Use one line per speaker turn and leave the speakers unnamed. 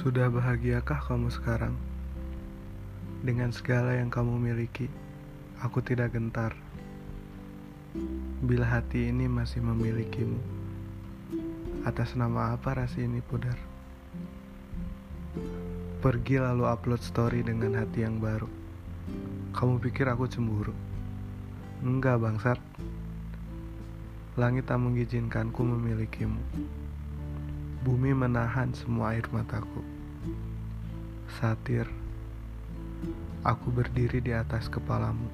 Sudah bahagiakah kamu sekarang? Dengan segala yang kamu miliki, aku tidak gentar. Bila hati ini masih memilikimu, atas nama apa rasi ini pudar? Pergi lalu upload story dengan hati yang baru. Kamu pikir aku cemburu? Enggak, bangsat. Langit tak mengizinkanku memilikimu. Bumi menahan semua air mataku. Satir, aku berdiri di atas kepalamu.